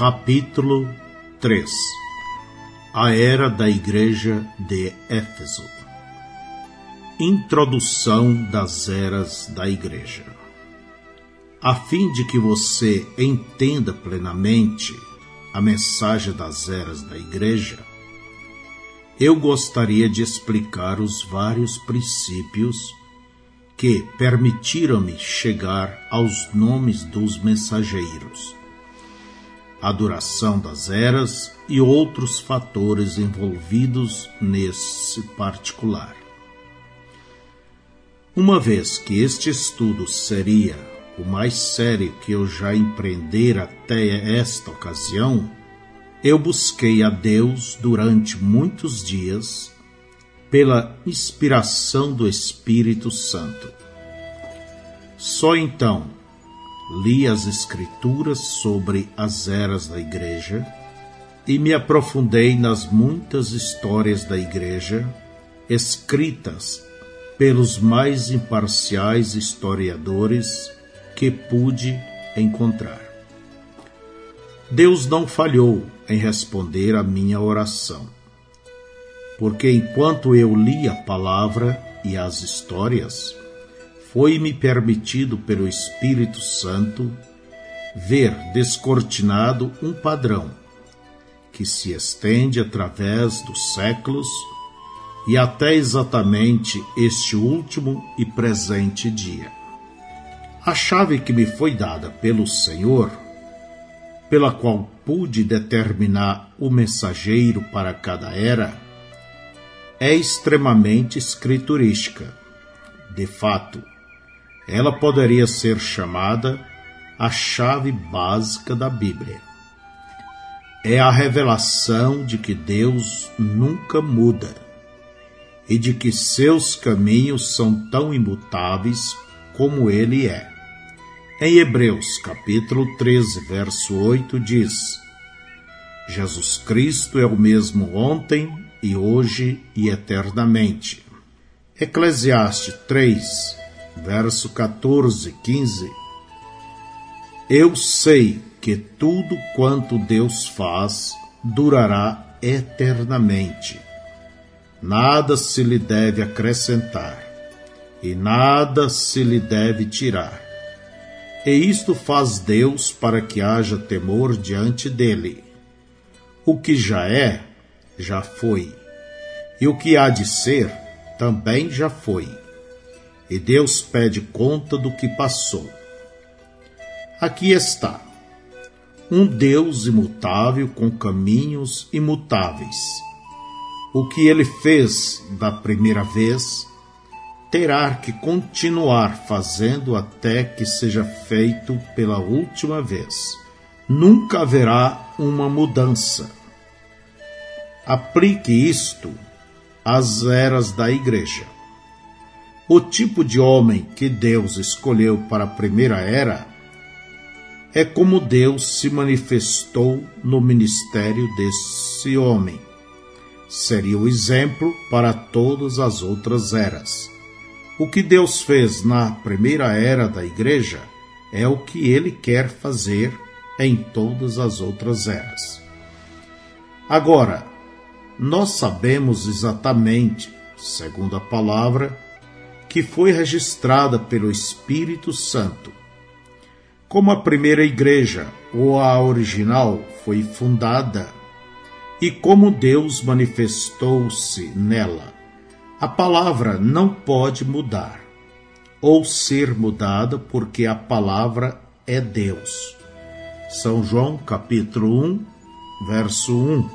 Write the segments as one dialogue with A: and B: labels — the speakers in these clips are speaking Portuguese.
A: Capítulo 3 A Era da Igreja de Éfeso. Introdução das Eras da Igreja. A fim de que você entenda plenamente a mensagem das eras da Igreja, eu gostaria de explicar os vários princípios que permitiram-me chegar aos nomes dos mensageiros, a duração das eras e outros fatores envolvidos nesse particular. Uma vez que este estudo seria o mais sério que eu já empreendera até esta ocasião, eu busquei a Deus durante muitos dias pela inspiração do Espírito Santo. Só então li as Escrituras sobre as eras da Igreja e me aprofundei nas muitas histórias da Igreja escritas pelos mais imparciais historiadores que pude encontrar. Deus não falhou em responder a minha oração, porque enquanto eu li a palavra e as histórias, foi-me permitido pelo Espírito Santo ver descortinado um padrão que se estende através dos séculos e até exatamente este último e presente dia. A chave que me foi dada pelo Senhor pela qual pude determinar o mensageiro para cada era, é extremamente escriturística. De fato, ela poderia ser chamada a chave básica da Bíblia. É a revelação de que Deus nunca muda e de que seus caminhos são tão imutáveis como ele é. Em Hebreus, capítulo 13, verso 8, diz: Jesus Cristo é o mesmo ontem e hoje e eternamente. Eclesiastes 3, verso 14, 15. Eu sei que tudo quanto Deus faz durará eternamente. Nada se lhe deve acrescentar e nada se lhe deve tirar e isto faz Deus para que haja temor diante dele. O que já é, já foi. E o que há de ser, também já foi. E Deus pede conta do que passou. Aqui está. Um Deus imutável com caminhos imutáveis. O que ele fez da primeira vez, terá que continuar fazendo até que seja feito pela última vez. Nunca haverá uma mudança. Aplique isto às eras da igreja. O tipo de homem que Deus escolheu para a primeira era é como Deus se manifestou no ministério desse homem. Seria o exemplo para todas as outras eras o que Deus fez na primeira era da igreja é o que ele quer fazer em todas as outras eras. Agora, nós sabemos exatamente, segundo a palavra, que foi registrada pelo Espírito Santo. Como a primeira igreja, ou a original, foi fundada, e como Deus manifestou-se nela a palavra não pode mudar ou ser mudada porque a palavra é Deus. São João capítulo 1, verso 1.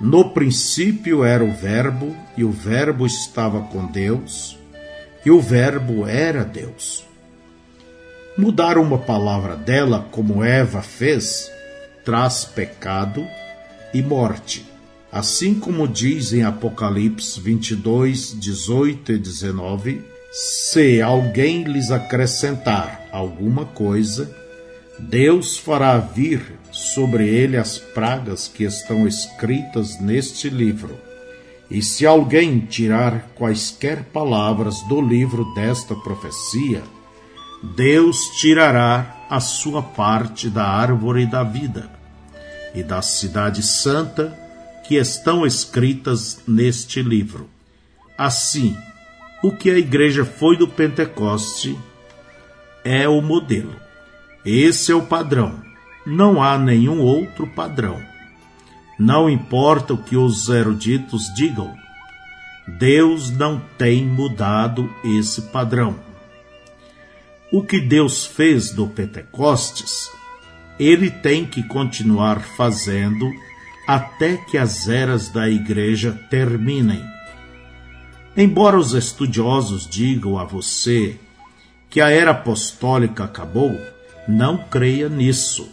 A: No princípio era o Verbo, e o Verbo estava com Deus, e o Verbo era Deus. Mudar uma palavra dela, como Eva fez, traz pecado e morte. Assim como diz em Apocalipse 22, 18 e 19: Se alguém lhes acrescentar alguma coisa, Deus fará vir sobre ele as pragas que estão escritas neste livro. E se alguém tirar quaisquer palavras do livro desta profecia, Deus tirará a sua parte da árvore da vida e da Cidade Santa que estão escritas neste livro. Assim, o que a igreja foi do Pentecoste é o modelo. Esse é o padrão. Não há nenhum outro padrão. Não importa o que os eruditos digam, Deus não tem mudado esse padrão. O que Deus fez do Pentecostes, ele tem que continuar fazendo até que as eras da igreja terminem. Embora os estudiosos digam a você que a era apostólica acabou, não creia nisso.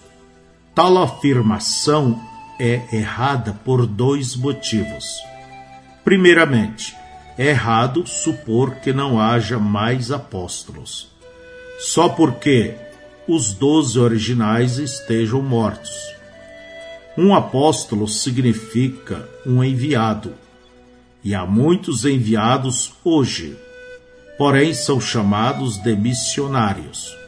A: Tal afirmação é errada por dois motivos. Primeiramente, é errado supor que não haja mais apóstolos, só porque os doze originais estejam mortos. Um apóstolo significa um enviado, e há muitos enviados hoje, porém são chamados de missionários.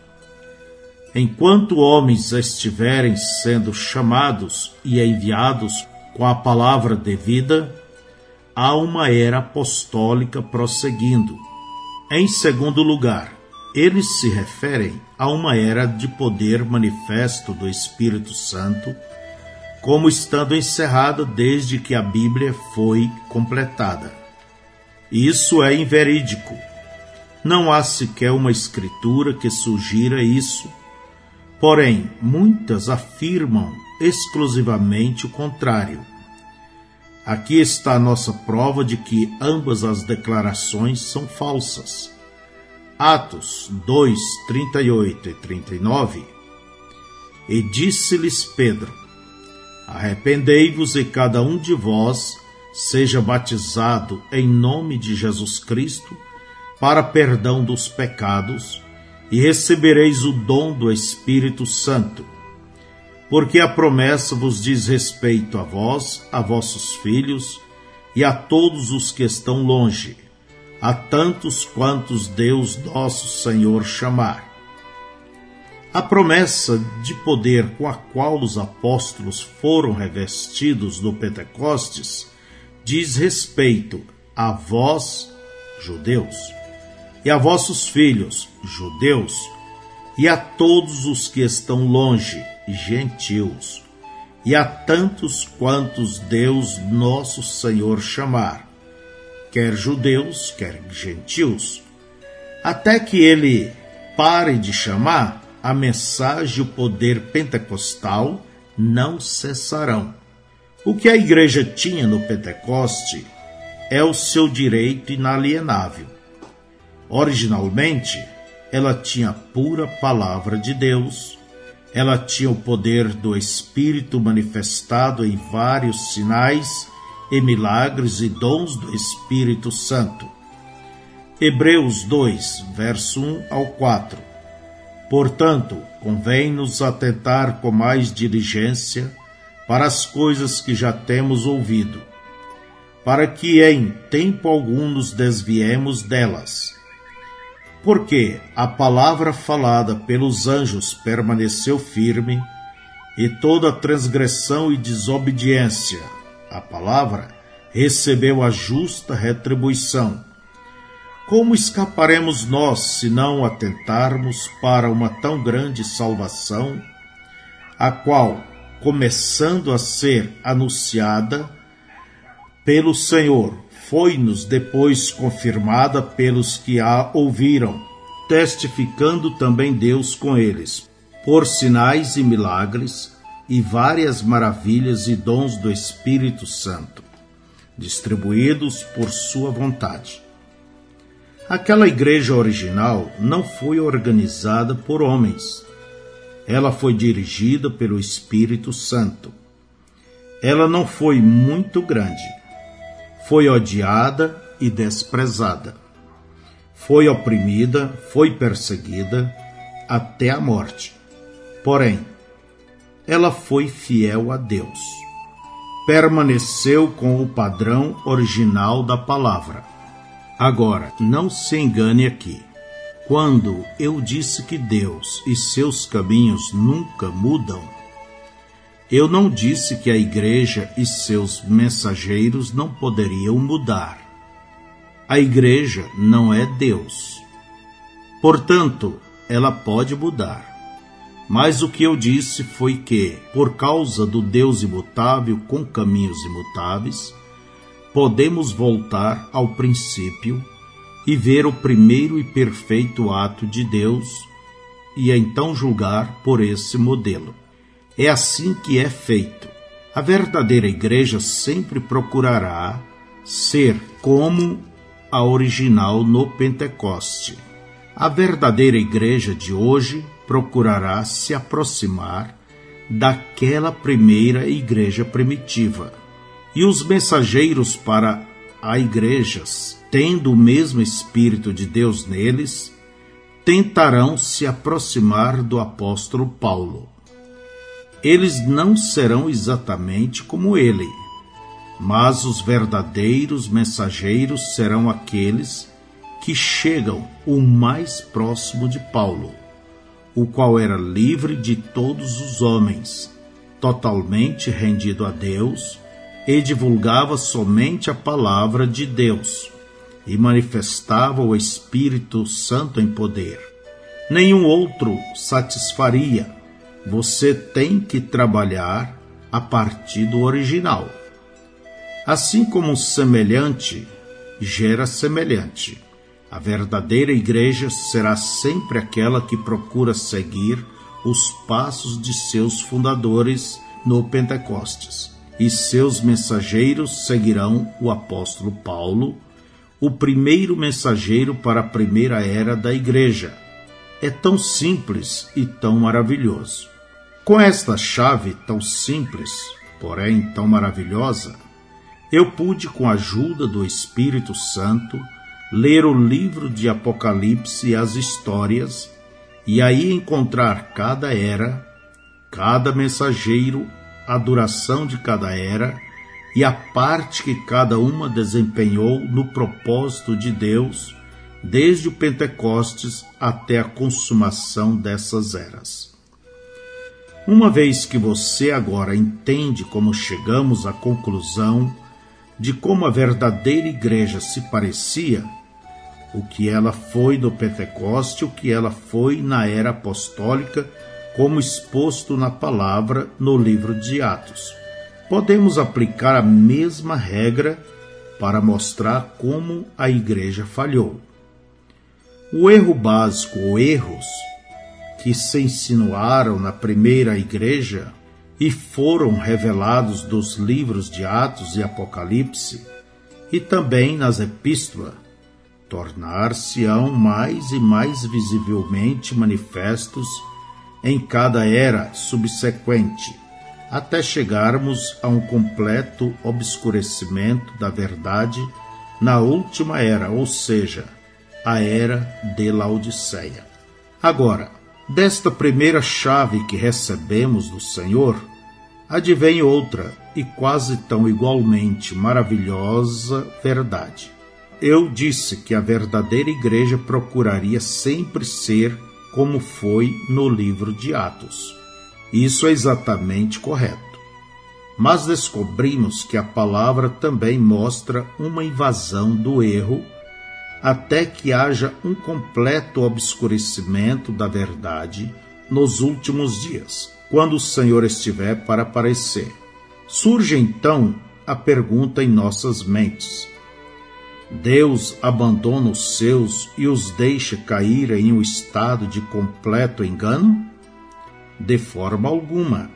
A: Enquanto homens estiverem sendo chamados e enviados com a palavra de vida, há uma era apostólica prosseguindo. Em segundo lugar, eles se referem a uma era de poder manifesto do Espírito Santo, como estando encerrada desde que a Bíblia foi completada. Isso é inverídico. Não há sequer uma escritura que sugira isso Porém, muitas afirmam exclusivamente o contrário. Aqui está a nossa prova de que ambas as declarações são falsas. Atos 2, 38 e 39. E disse-lhes Pedro: Arrependei-vos e cada um de vós seja batizado em nome de Jesus Cristo para perdão dos pecados e recebereis o dom do Espírito Santo. Porque a promessa vos diz respeito a vós, a vossos filhos e a todos os que estão longe, a tantos quantos Deus nosso Senhor chamar. A promessa de poder com a qual os apóstolos foram revestidos no Pentecostes diz respeito a vós, judeus e a vossos filhos, judeus, e a todos os que estão longe, gentios, e a tantos quantos Deus nosso Senhor chamar, quer judeus, quer gentios, até que ele pare de chamar, a mensagem e o poder pentecostal não cessarão. O que a igreja tinha no Pentecoste é o seu direito inalienável Originalmente, ela tinha a pura palavra de Deus, ela tinha o poder do Espírito manifestado em vários sinais e milagres e dons do Espírito Santo. Hebreus 2, verso 1 ao 4. Portanto, convém-nos atentar com mais diligência para as coisas que já temos ouvido, para que em tempo algum nos desviemos delas porque a palavra falada pelos anjos permaneceu firme, e toda transgressão e desobediência, a palavra, recebeu a justa retribuição. Como escaparemos nós se não atentarmos para uma tão grande salvação, a qual, começando a ser anunciada pelo Senhor, foi-nos depois confirmada pelos que a ouviram, testificando também Deus com eles, por sinais e milagres e várias maravilhas e dons do Espírito Santo, distribuídos por sua vontade. Aquela igreja original não foi organizada por homens. Ela foi dirigida pelo Espírito Santo. Ela não foi muito grande foi odiada e desprezada. Foi oprimida, foi perseguida até a morte. Porém, ela foi fiel a Deus. Permaneceu com o padrão original da palavra. Agora, não se engane aqui. Quando eu disse que Deus e seus caminhos nunca mudam, Eu não disse que a igreja e seus mensageiros não poderiam mudar. A igreja não é Deus. Portanto, ela pode mudar. Mas o que eu disse foi que, por causa do Deus imutável com caminhos imutáveis, podemos voltar ao princípio e ver o primeiro e perfeito ato de Deus e então julgar por esse modelo. É assim que é feito. A verdadeira igreja sempre procurará ser como a original no Pentecoste. A verdadeira igreja de hoje procurará se aproximar daquela primeira igreja primitiva. E os mensageiros para a igrejas, tendo o mesmo Espírito de Deus neles, tentarão se aproximar do apóstolo Paulo eles não serão exatamente como ele, mas os verdadeiros mensageiros serão aqueles que chegam o mais próximo de Paulo, o qual era livre de todos os homens, totalmente rendido a Deus e divulgava somente a palavra de Deus e manifestava o Espírito Santo em poder. Nenhum outro satisfaria você tem que trabalhar a partir do original. Assim como semelhante gera semelhante. A verdadeira igreja será sempre aquela que procura seguir os passos de seus fundadores no Pentecostes, e seus mensageiros seguirão o apóstolo Paulo, o primeiro mensageiro para a primeira era da igreja. É tão simples e tão maravilhoso. Com esta chave tão simples, porém tão maravilhosa, eu pude, com a ajuda do Espírito Santo, ler o livro de Apocalipse e as histórias, e aí encontrar cada era, cada mensageiro, a duração de cada era e a parte que cada uma desempenhou no propósito de Deus, desde o Pentecostes até a consumação dessas eras. Uma vez que você agora entende como chegamos à conclusão de como a verdadeira igreja se parecia, o que ela foi no Pentecoste, o que ela foi na era apostólica, como exposto na palavra no livro de Atos. Podemos aplicar a mesma regra para mostrar como a igreja falhou. O erro básico ou erros que se insinuaram na primeira igreja e foram revelados dos livros de Atos e Apocalipse e também nas epístolas, tornar-se-ão mais e mais visivelmente manifestos em cada era subsequente, até chegarmos a um completo obscurecimento da verdade na última era, ou seja, a era de Laodiceia. Agora, Desta primeira chave que recebemos do Senhor, advém outra e quase tão igualmente maravilhosa verdade. Eu disse que a verdadeira igreja procuraria sempre ser como foi no livro de Atos. Isso é exatamente correto. Mas descobrimos que a palavra também mostra uma invasão do erro até que haja um completo obscurecimento da verdade nos últimos dias, quando o Senhor estiver para aparecer. Surge então a pergunta em nossas mentes: Deus abandona os seus e os deixa cair em um estado de completo engano? De forma alguma,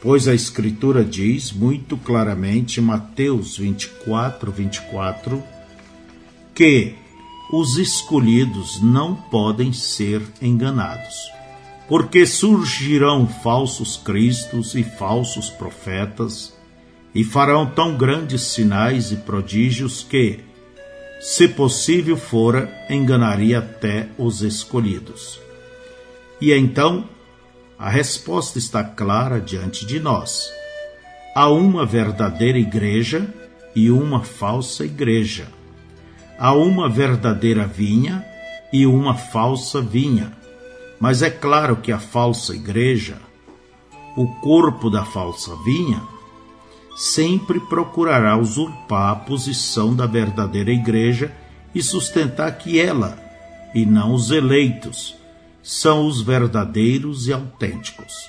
A: pois a Escritura diz muito claramente Mateus 24, 24, que os escolhidos não podem ser enganados, porque surgirão falsos cristos e falsos profetas, e farão tão grandes sinais e prodígios que, se possível fora, enganaria até os escolhidos. E então, a resposta está clara diante de nós. Há uma verdadeira igreja e uma falsa igreja há uma verdadeira vinha e uma falsa vinha. Mas é claro que a falsa igreja, o corpo da falsa vinha, sempre procurará usurpar a posição da verdadeira igreja e sustentar que ela, e não os eleitos, são os verdadeiros e autênticos.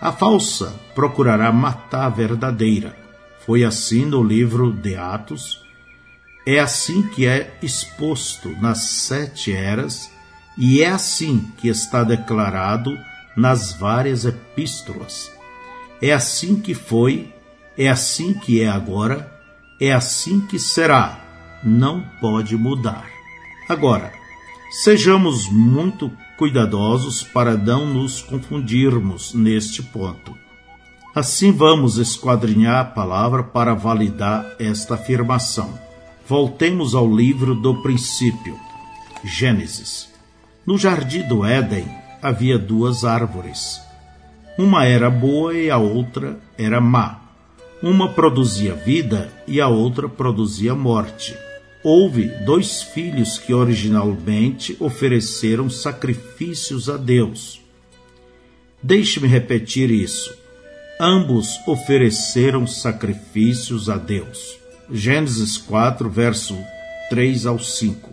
A: A falsa procurará matar a verdadeira. Foi assim no livro de Atos. É assim que é exposto nas sete eras e é assim que está declarado nas várias epístolas. É assim que foi, é assim que é agora, é assim que será. Não pode mudar. Agora, sejamos muito cuidadosos para não nos confundirmos neste ponto. Assim vamos esquadrinhar a palavra para validar esta afirmação. Voltemos ao livro do princípio, Gênesis. No jardim do Éden havia duas árvores. Uma era boa e a outra era má. Uma produzia vida e a outra produzia morte houve dois filhos que originalmente ofereceram sacrifícios a Deus. Deixe-me repetir isso. Ambos ofereceram sacrifícios a Deus. Gênesis 4, verso 3 ao 5.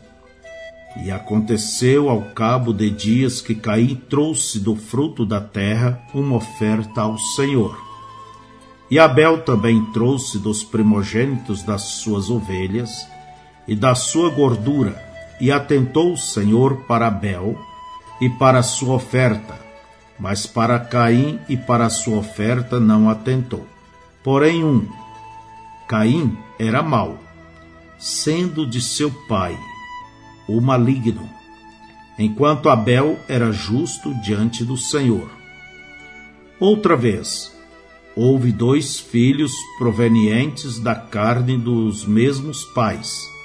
A: E aconteceu ao cabo de dias que Caim trouxe do fruto da terra uma oferta ao Senhor. E Abel também trouxe dos primogênitos das suas ovelhas e da sua gordura, e atentou o Senhor para Abel e para a sua oferta, mas para Caim e para a sua oferta não atentou. Porém, um, Caim era mau, sendo de seu pai, o maligno, enquanto Abel era justo diante do Senhor. Outra vez, houve dois filhos provenientes da carne dos mesmos pais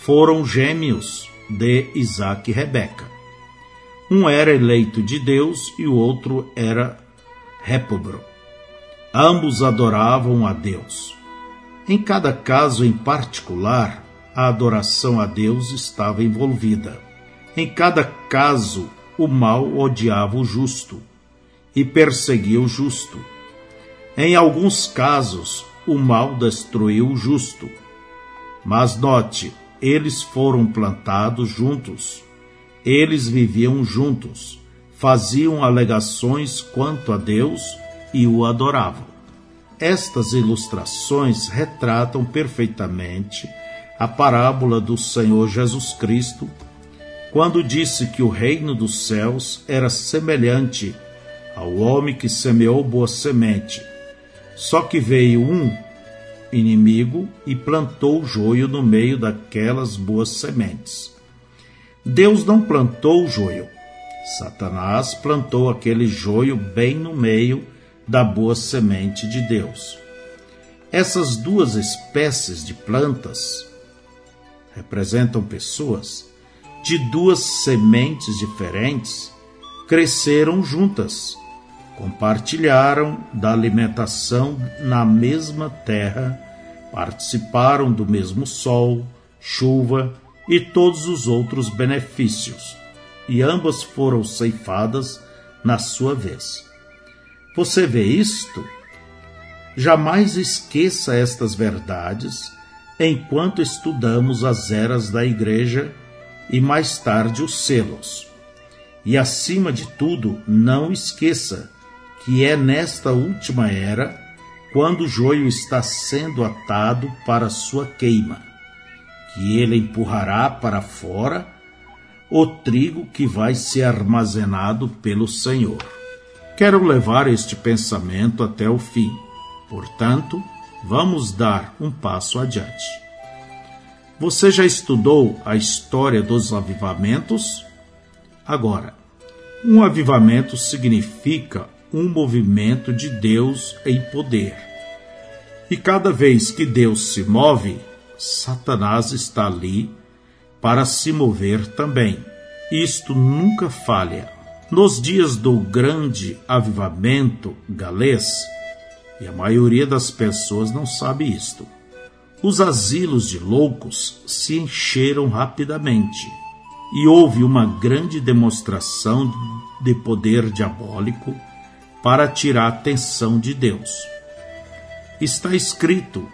A: foram gêmeos de Isaac e Rebeca. Um era eleito de Deus e o outro era réprobro. Ambos adoravam a Deus. Em cada caso em particular, a adoração a Deus estava envolvida. Em cada caso, o mal odiava o justo e perseguia o justo. Em alguns casos, o mal destruiu o justo. Mas note, eles foram plantados juntos. Eles viviam juntos, faziam alegações quanto a Deus e o adoravam. Estas ilustrações retratam perfeitamente a parábola do Senhor Jesus Cristo, quando disse que o reino dos céus era semelhante ao homem que semeou boa semente. Só que veio um inimigo e plantou o joio no meio daquelas boas sementes. Deus não plantou o joio. Satanás plantou aquele joio bem no meio da boa semente de Deus. Essas duas espécies de plantas representam pessoas de duas sementes diferentes cresceram juntas compartilharam da alimentação na mesma terra, participaram do mesmo sol, chuva e todos os outros benefícios, e ambas foram ceifadas na sua vez. Você vê isto? Jamais esqueça estas verdades enquanto estudamos as eras da Igreja e mais tarde os selos. E acima de tudo, não esqueça que é nesta última era, quando o joio está sendo atado para sua queima, que ele empurrará para fora o trigo que vai ser armazenado pelo Senhor. Quero levar este pensamento até o fim, portanto, vamos dar um passo adiante. Você já estudou a história dos avivamentos? Agora, um avivamento significa um movimento de Deus em poder. E cada vez que Deus se move, Satanás está ali para se mover também. Isto nunca falha. Nos dias do grande avivamento galês, e a maioria das pessoas não sabe isto, os asilos de loucos se encheram rapidamente e houve uma grande demonstração de poder diabólico para tirar a atenção de Deus. Está escrito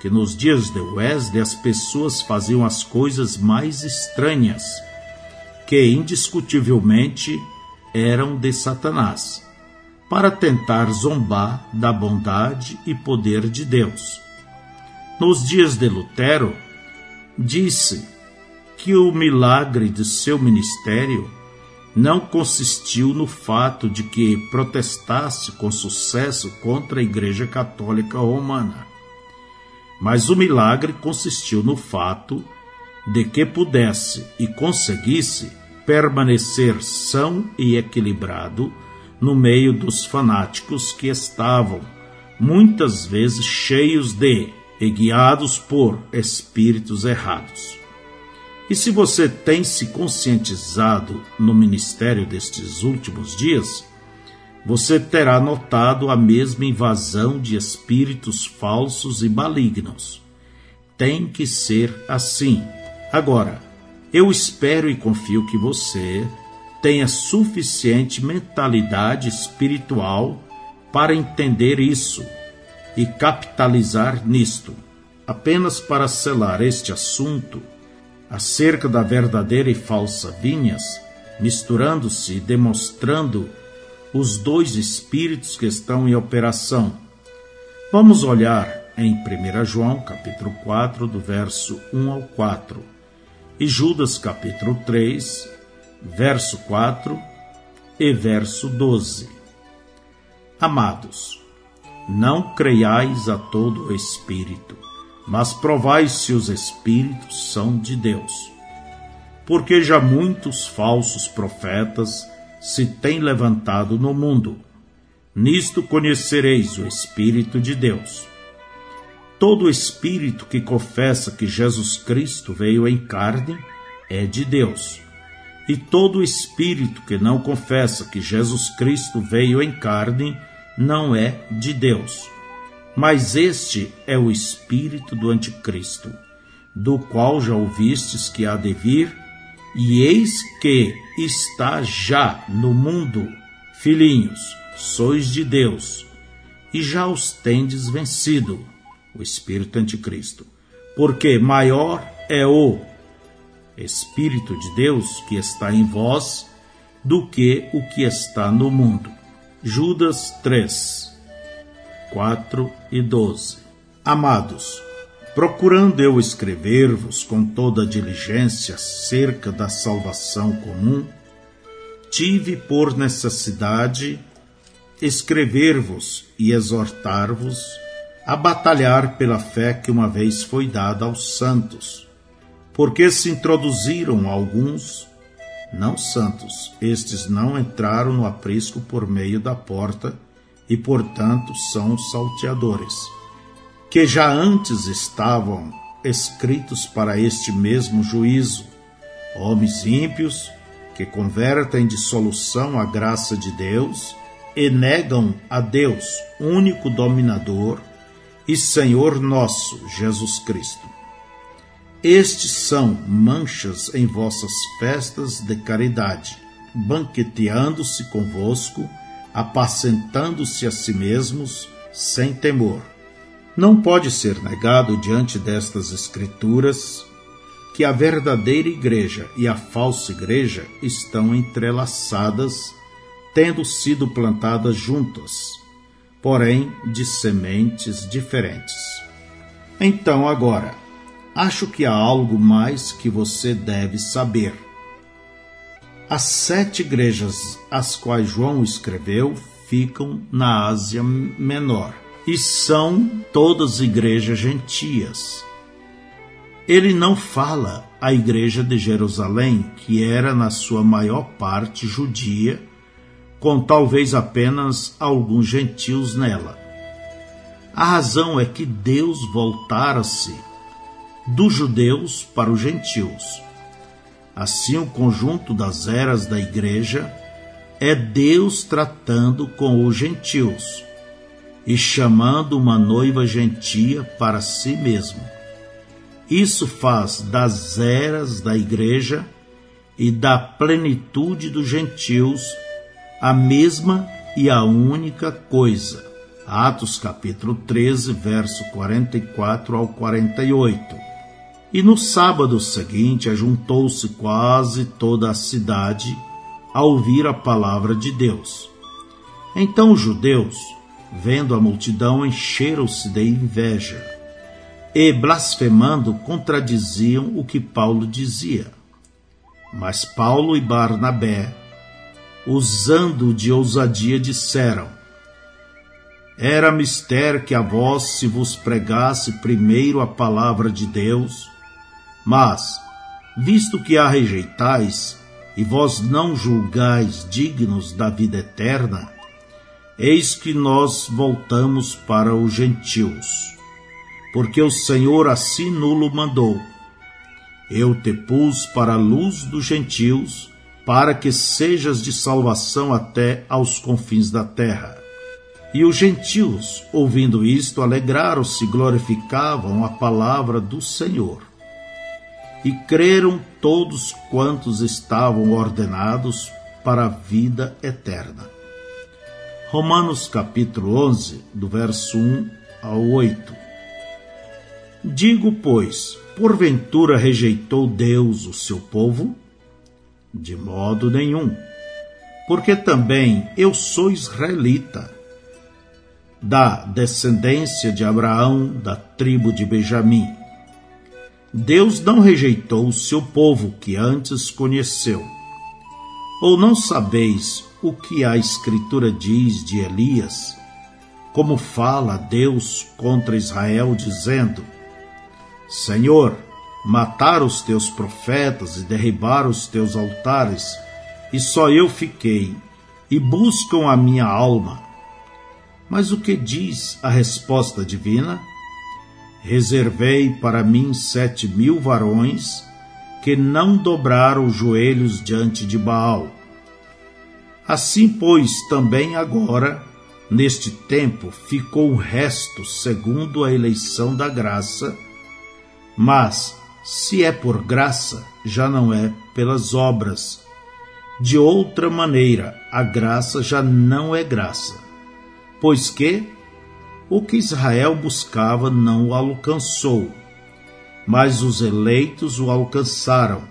A: que nos dias de Wesley as pessoas faziam as coisas mais estranhas, que indiscutivelmente eram de Satanás, para tentar zombar da bondade e poder de Deus. Nos dias de Lutero, disse que o milagre de seu ministério não consistiu no fato de que protestasse com sucesso contra a Igreja Católica Romana, mas o milagre consistiu no fato de que pudesse e conseguisse permanecer são e equilibrado no meio dos fanáticos que estavam muitas vezes cheios de e guiados por espíritos errados. E se você tem se conscientizado no ministério destes últimos dias, você terá notado a mesma invasão de espíritos falsos e malignos. Tem que ser assim. Agora, eu espero e confio que você tenha suficiente mentalidade espiritual para entender isso e capitalizar nisto. Apenas para selar este assunto, acerca da verdadeira e falsa vinhas, misturando-se e demonstrando os dois espíritos que estão em operação. Vamos olhar em 1 João, capítulo 4, do verso 1 ao 4, e Judas, capítulo 3, verso 4 e verso 12. Amados, não creiais a todo espírito, mas provai se os espíritos são de Deus. Porque já muitos falsos profetas se têm levantado no mundo. Nisto conhecereis o Espírito de Deus. Todo espírito que confessa que Jesus Cristo veio em carne é de Deus. E todo espírito que não confessa que Jesus Cristo veio em carne não é de Deus mas este é o espírito do anticristo, do qual já ouvistes que há de vir, e eis que está já no mundo. Filhinhos, sois de Deus, e já os tendes vencido, o espírito anticristo, porque maior é o Espírito de Deus que está em vós do que o que está no mundo. Judas 3 4 e 12. Amados, procurando eu escrever-vos com toda diligência acerca da salvação comum, tive por necessidade escrever-vos e exortar-vos a batalhar pela fé que uma vez foi dada aos santos, porque se introduziram alguns não santos, estes não entraram no aprisco por meio da porta e, portanto, são salteadores, que já antes estavam escritos para este mesmo juízo, homens ímpios que convertem de solução a graça de Deus e negam a Deus, único dominador e Senhor nosso, Jesus Cristo. Estes são manchas em vossas festas de caridade, banqueteando-se convosco apacentando-se a si mesmos sem temor. Não pode ser negado diante destas Escrituras que a verdadeira igreja e a falsa igreja estão entrelaçadas, tendo sido plantadas juntas, porém de sementes diferentes. Então, agora, acho que há algo mais que você deve saber as sete igrejas às quais João escreveu ficam na Ásia Menor e são todas igrejas gentias. Ele não fala a igreja de Jerusalém, que era na sua maior parte judia, com talvez apenas alguns gentios nela. A razão é que Deus voltara-se dos judeus para os gentios Assim, o conjunto das eras da igreja é Deus tratando com os gentios e chamando uma noiva gentia para si mesmo. Isso faz das eras da igreja e da plenitude dos gentios a mesma e a única coisa. Atos capítulo 13, verso 44 ao 48. E no sábado seguinte ajuntou-se quase toda a cidade a ouvir a palavra de Deus. Então os judeus, vendo a multidão, encheram-se de inveja e, blasfemando, contradiziam o que Paulo dizia. Mas Paulo e Barnabé, usando de ousadia, disseram: Era mister que a vós se vos pregasse primeiro a palavra de Deus, mas, visto que a rejeitais, e vós não julgais dignos da vida eterna, eis que nós voltamos para os gentios porque o Senhor assim nulo mandou. Eu te pus para a luz dos gentios, para que sejas de salvação até aos confins da terra. E os gentios, ouvindo isto, alegraram-se e glorificavam a palavra do Senhor. E creram todos quantos estavam ordenados para a vida eterna. Romanos capítulo 11, do verso 1 ao 8. Digo, pois, porventura rejeitou Deus o seu povo? De modo nenhum, porque também eu sou israelita, da descendência de Abraão, da tribo de Benjamim. Deus não rejeitou o seu povo que antes conheceu. Ou não sabeis o que a Escritura diz de Elias? Como fala Deus contra Israel, dizendo: Senhor, mataram os teus profetas e derribaram os teus altares, e só eu fiquei, e buscam a minha alma. Mas o que diz a resposta divina? Reservei para mim sete mil varões que não dobraram os joelhos diante de Baal. Assim, pois, também agora, neste tempo, ficou o resto segundo a eleição da graça mas, se é por graça, já não é pelas obras. De outra maneira, a graça já não é graça. Pois que o que Israel buscava não o alcançou, mas os eleitos o alcançaram,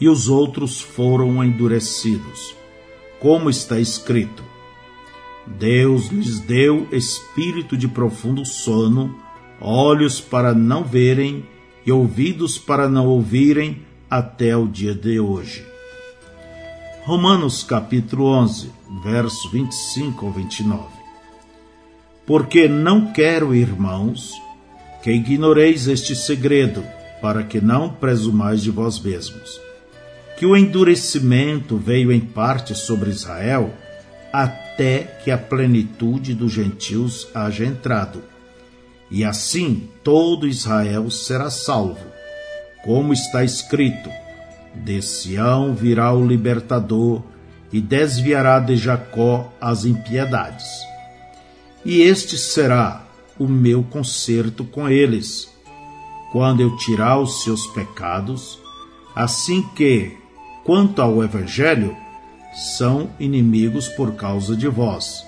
A: e os outros foram endurecidos. Como está escrito: Deus lhes deu espírito de profundo sono, olhos para não verem e ouvidos para não ouvirem até o dia de hoje. Romanos capítulo 11, verso 25 ao 29. Porque não quero, irmãos, que ignoreis este segredo, para que não presumais de vós mesmos, que o endurecimento veio em parte sobre Israel, até que a plenitude dos gentios haja entrado e assim todo Israel será salvo. Como está escrito: De Sião virá o libertador e desviará de Jacó as impiedades. E este será o meu concerto com eles, quando eu tirar os seus pecados, assim que, quanto ao Evangelho, são inimigos por causa de vós.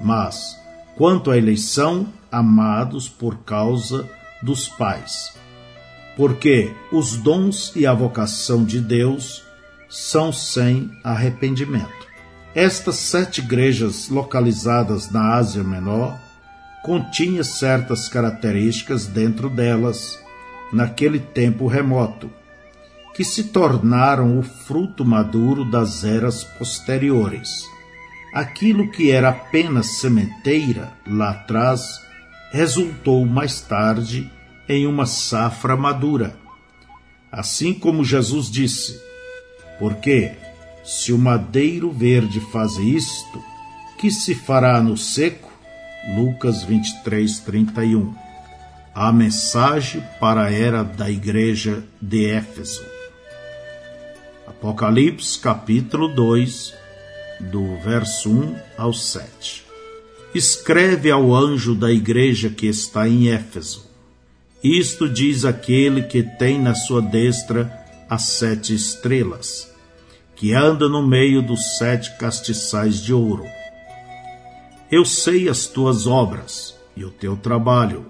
A: Mas, quanto à eleição, amados por causa dos pais. Porque os dons e a vocação de Deus são sem arrependimento. Estas sete igrejas localizadas na Ásia Menor continha certas características dentro delas, naquele tempo remoto, que se tornaram o fruto maduro das eras posteriores. Aquilo que era apenas sementeira lá atrás resultou mais tarde em uma safra madura. Assim como Jesus disse: Porque se o madeiro verde faz isto, que se fará no seco? Lucas 23, 31. A mensagem para a era da igreja de Éfeso. Apocalipse capítulo 2, do verso 1 ao 7 escreve ao anjo da igreja que está em Éfeso. Isto diz aquele que tem na sua destra as sete estrelas, que anda no meio dos sete castiçais de ouro. Eu sei as tuas obras e o teu trabalho,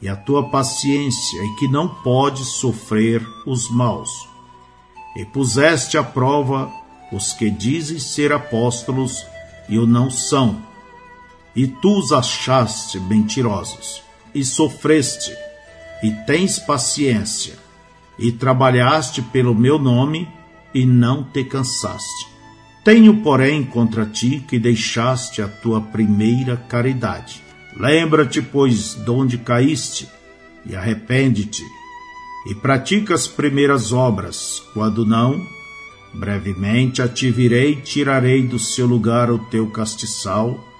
A: e a tua paciência, e que não podes sofrer os maus. E puseste à prova os que dizem ser apóstolos e o não são, e tu os achaste mentirosos, e sofreste, e tens paciência, e trabalhaste pelo meu nome, e não te cansaste. Tenho, porém, contra ti que deixaste a tua primeira caridade. Lembra-te, pois, de onde caíste, e arrepende-te, e pratica as primeiras obras, quando não, brevemente a te virei e tirarei do seu lugar o teu castiçal,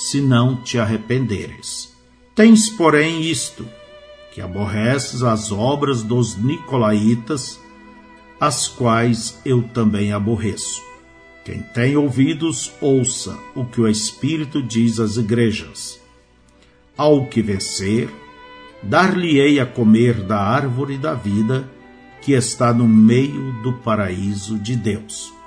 A: se não te arrependeres. Tens, porém, isto, que aborreces as obras dos nicolaítas, as quais eu também aborreço. Quem tem ouvidos, ouça o que o Espírito diz às igrejas. Ao que vencer, dar-lhe-ei a comer da árvore da vida que está no meio do paraíso de Deus.